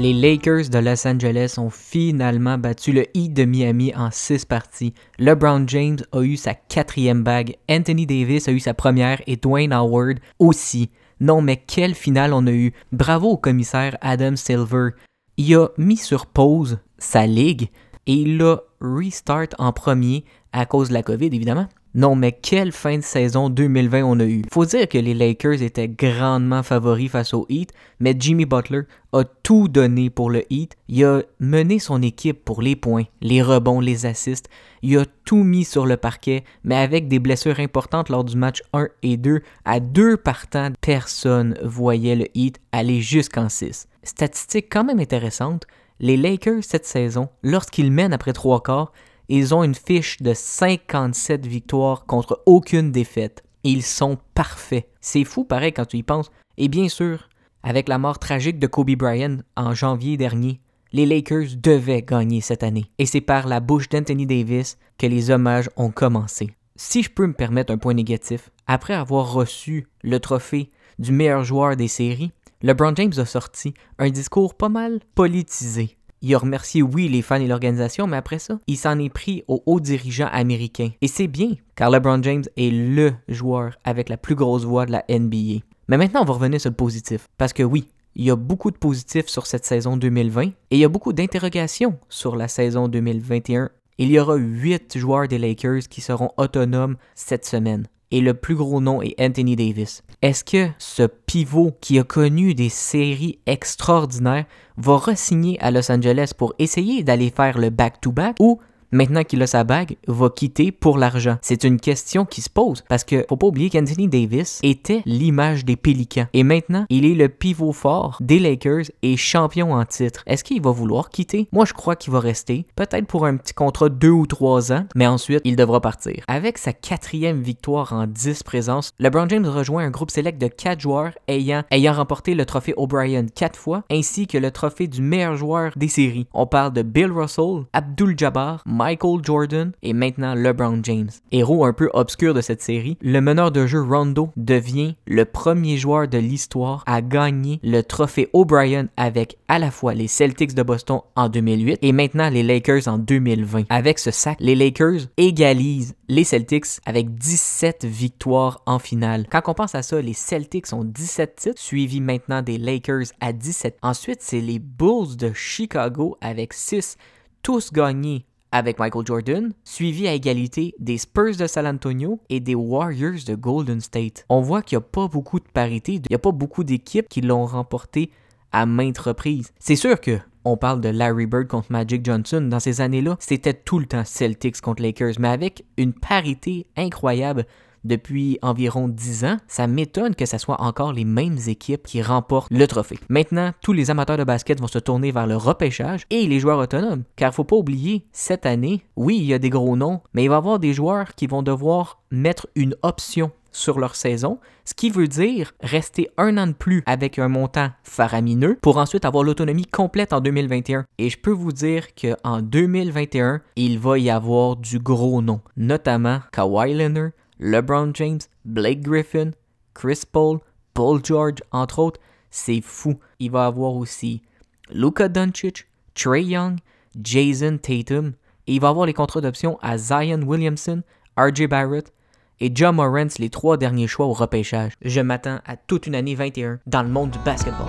Les Lakers de Los Angeles ont finalement battu le Heat de Miami en six parties. LeBron James a eu sa quatrième bague, Anthony Davis a eu sa première et Dwayne Howard aussi. Non, mais quelle finale on a eu. Bravo au commissaire Adam Silver. Il a mis sur pause sa ligue et il l'a restart en premier à cause de la COVID, évidemment. Non, mais quelle fin de saison 2020 on a eu. Faut dire que les Lakers étaient grandement favoris face au Heat, mais Jimmy Butler a tout donné pour le Heat. Il a mené son équipe pour les points, les rebonds, les assists. Il a tout mis sur le parquet, mais avec des blessures importantes lors du match 1 et 2, à deux partants, personne voyait le Heat aller jusqu'en 6. Statistique quand même intéressante, les Lakers cette saison, lorsqu'ils mènent après trois quarts, ils ont une fiche de 57 victoires contre aucune défaite. Ils sont parfaits. C'est fou pareil quand tu y penses. Et bien sûr, avec la mort tragique de Kobe Bryant en janvier dernier, les Lakers devaient gagner cette année. Et c'est par la bouche d'Anthony Davis que les hommages ont commencé. Si je peux me permettre un point négatif, après avoir reçu le trophée du meilleur joueur des séries, LeBron James a sorti un discours pas mal politisé il a remercié, oui, les fans et l'organisation, mais après ça, il s'en est pris aux hauts dirigeants américains. Et c'est bien, car LeBron James est LE joueur avec la plus grosse voix de la NBA. Mais maintenant, on va revenir sur le positif. Parce que oui, il y a beaucoup de positifs sur cette saison 2020 et il y a beaucoup d'interrogations sur la saison 2021. Il y aura 8 joueurs des Lakers qui seront autonomes cette semaine et le plus gros nom est Anthony Davis. Est-ce que ce pivot qui a connu des séries extraordinaires va re-signer à Los Angeles pour essayer d'aller faire le back-to-back ou maintenant qu'il a sa bague, va quitter pour l'argent? C'est une question qui se pose parce que faut pas oublier qu'Anthony Davis était l'image des Pélicans et maintenant il est le pivot fort des Lakers et champion en titre. Est-ce qu'il va vouloir quitter? Moi je crois qu'il va rester, peut-être pour un petit contrat de deux ou trois ans, mais ensuite il devra partir. Avec sa quatrième victoire en 10 présences, LeBron James rejoint un groupe select de quatre joueurs ayant, ayant remporté le trophée O'Brien quatre fois ainsi que le trophée du meilleur joueur des séries. On parle de Bill Russell, Abdul Jabbar, Michael Jordan et maintenant LeBron James. Héros un peu obscur de cette série, le meneur de jeu Rondo devient le premier joueur de l'histoire à gagner le trophée O'Brien avec à la fois les Celtics de Boston en 2008 et maintenant les Lakers en 2020. Avec ce sac, les Lakers égalisent les Celtics avec 17 victoires en finale. Quand on pense à ça, les Celtics ont 17 titres, suivis maintenant des Lakers à 17. Ensuite, c'est les Bulls de Chicago avec 6, tous gagnés avec Michael Jordan, suivi à égalité des Spurs de San Antonio et des Warriors de Golden State. On voit qu'il n'y a pas beaucoup de parité, il n'y a pas beaucoup d'équipes qui l'ont remporté à maintes reprises. C'est sûr que on parle de Larry Bird contre Magic Johnson. Dans ces années-là, c'était tout le temps Celtics contre Lakers, mais avec une parité incroyable depuis environ 10 ans, ça m'étonne que ce soit encore les mêmes équipes qui remportent le trophée. Maintenant, tous les amateurs de basket vont se tourner vers le repêchage et les joueurs autonomes. Car faut pas oublier, cette année, oui, il y a des gros noms, mais il va y avoir des joueurs qui vont devoir mettre une option sur leur saison, ce qui veut dire rester un an de plus avec un montant faramineux pour ensuite avoir l'autonomie complète en 2021. Et je peux vous dire qu'en 2021, il va y avoir du gros nom, notamment Kawhi Leonard, LeBron James, Blake Griffin, Chris Paul, Paul George, entre autres. C'est fou. Il va avoir aussi Luka Doncic, Trey Young, Jason Tatum. Et il va avoir les contrats d'option à Zion Williamson, RJ Barrett et John Morant, les trois derniers choix au repêchage. Je m'attends à toute une année 21 dans le monde du basketball.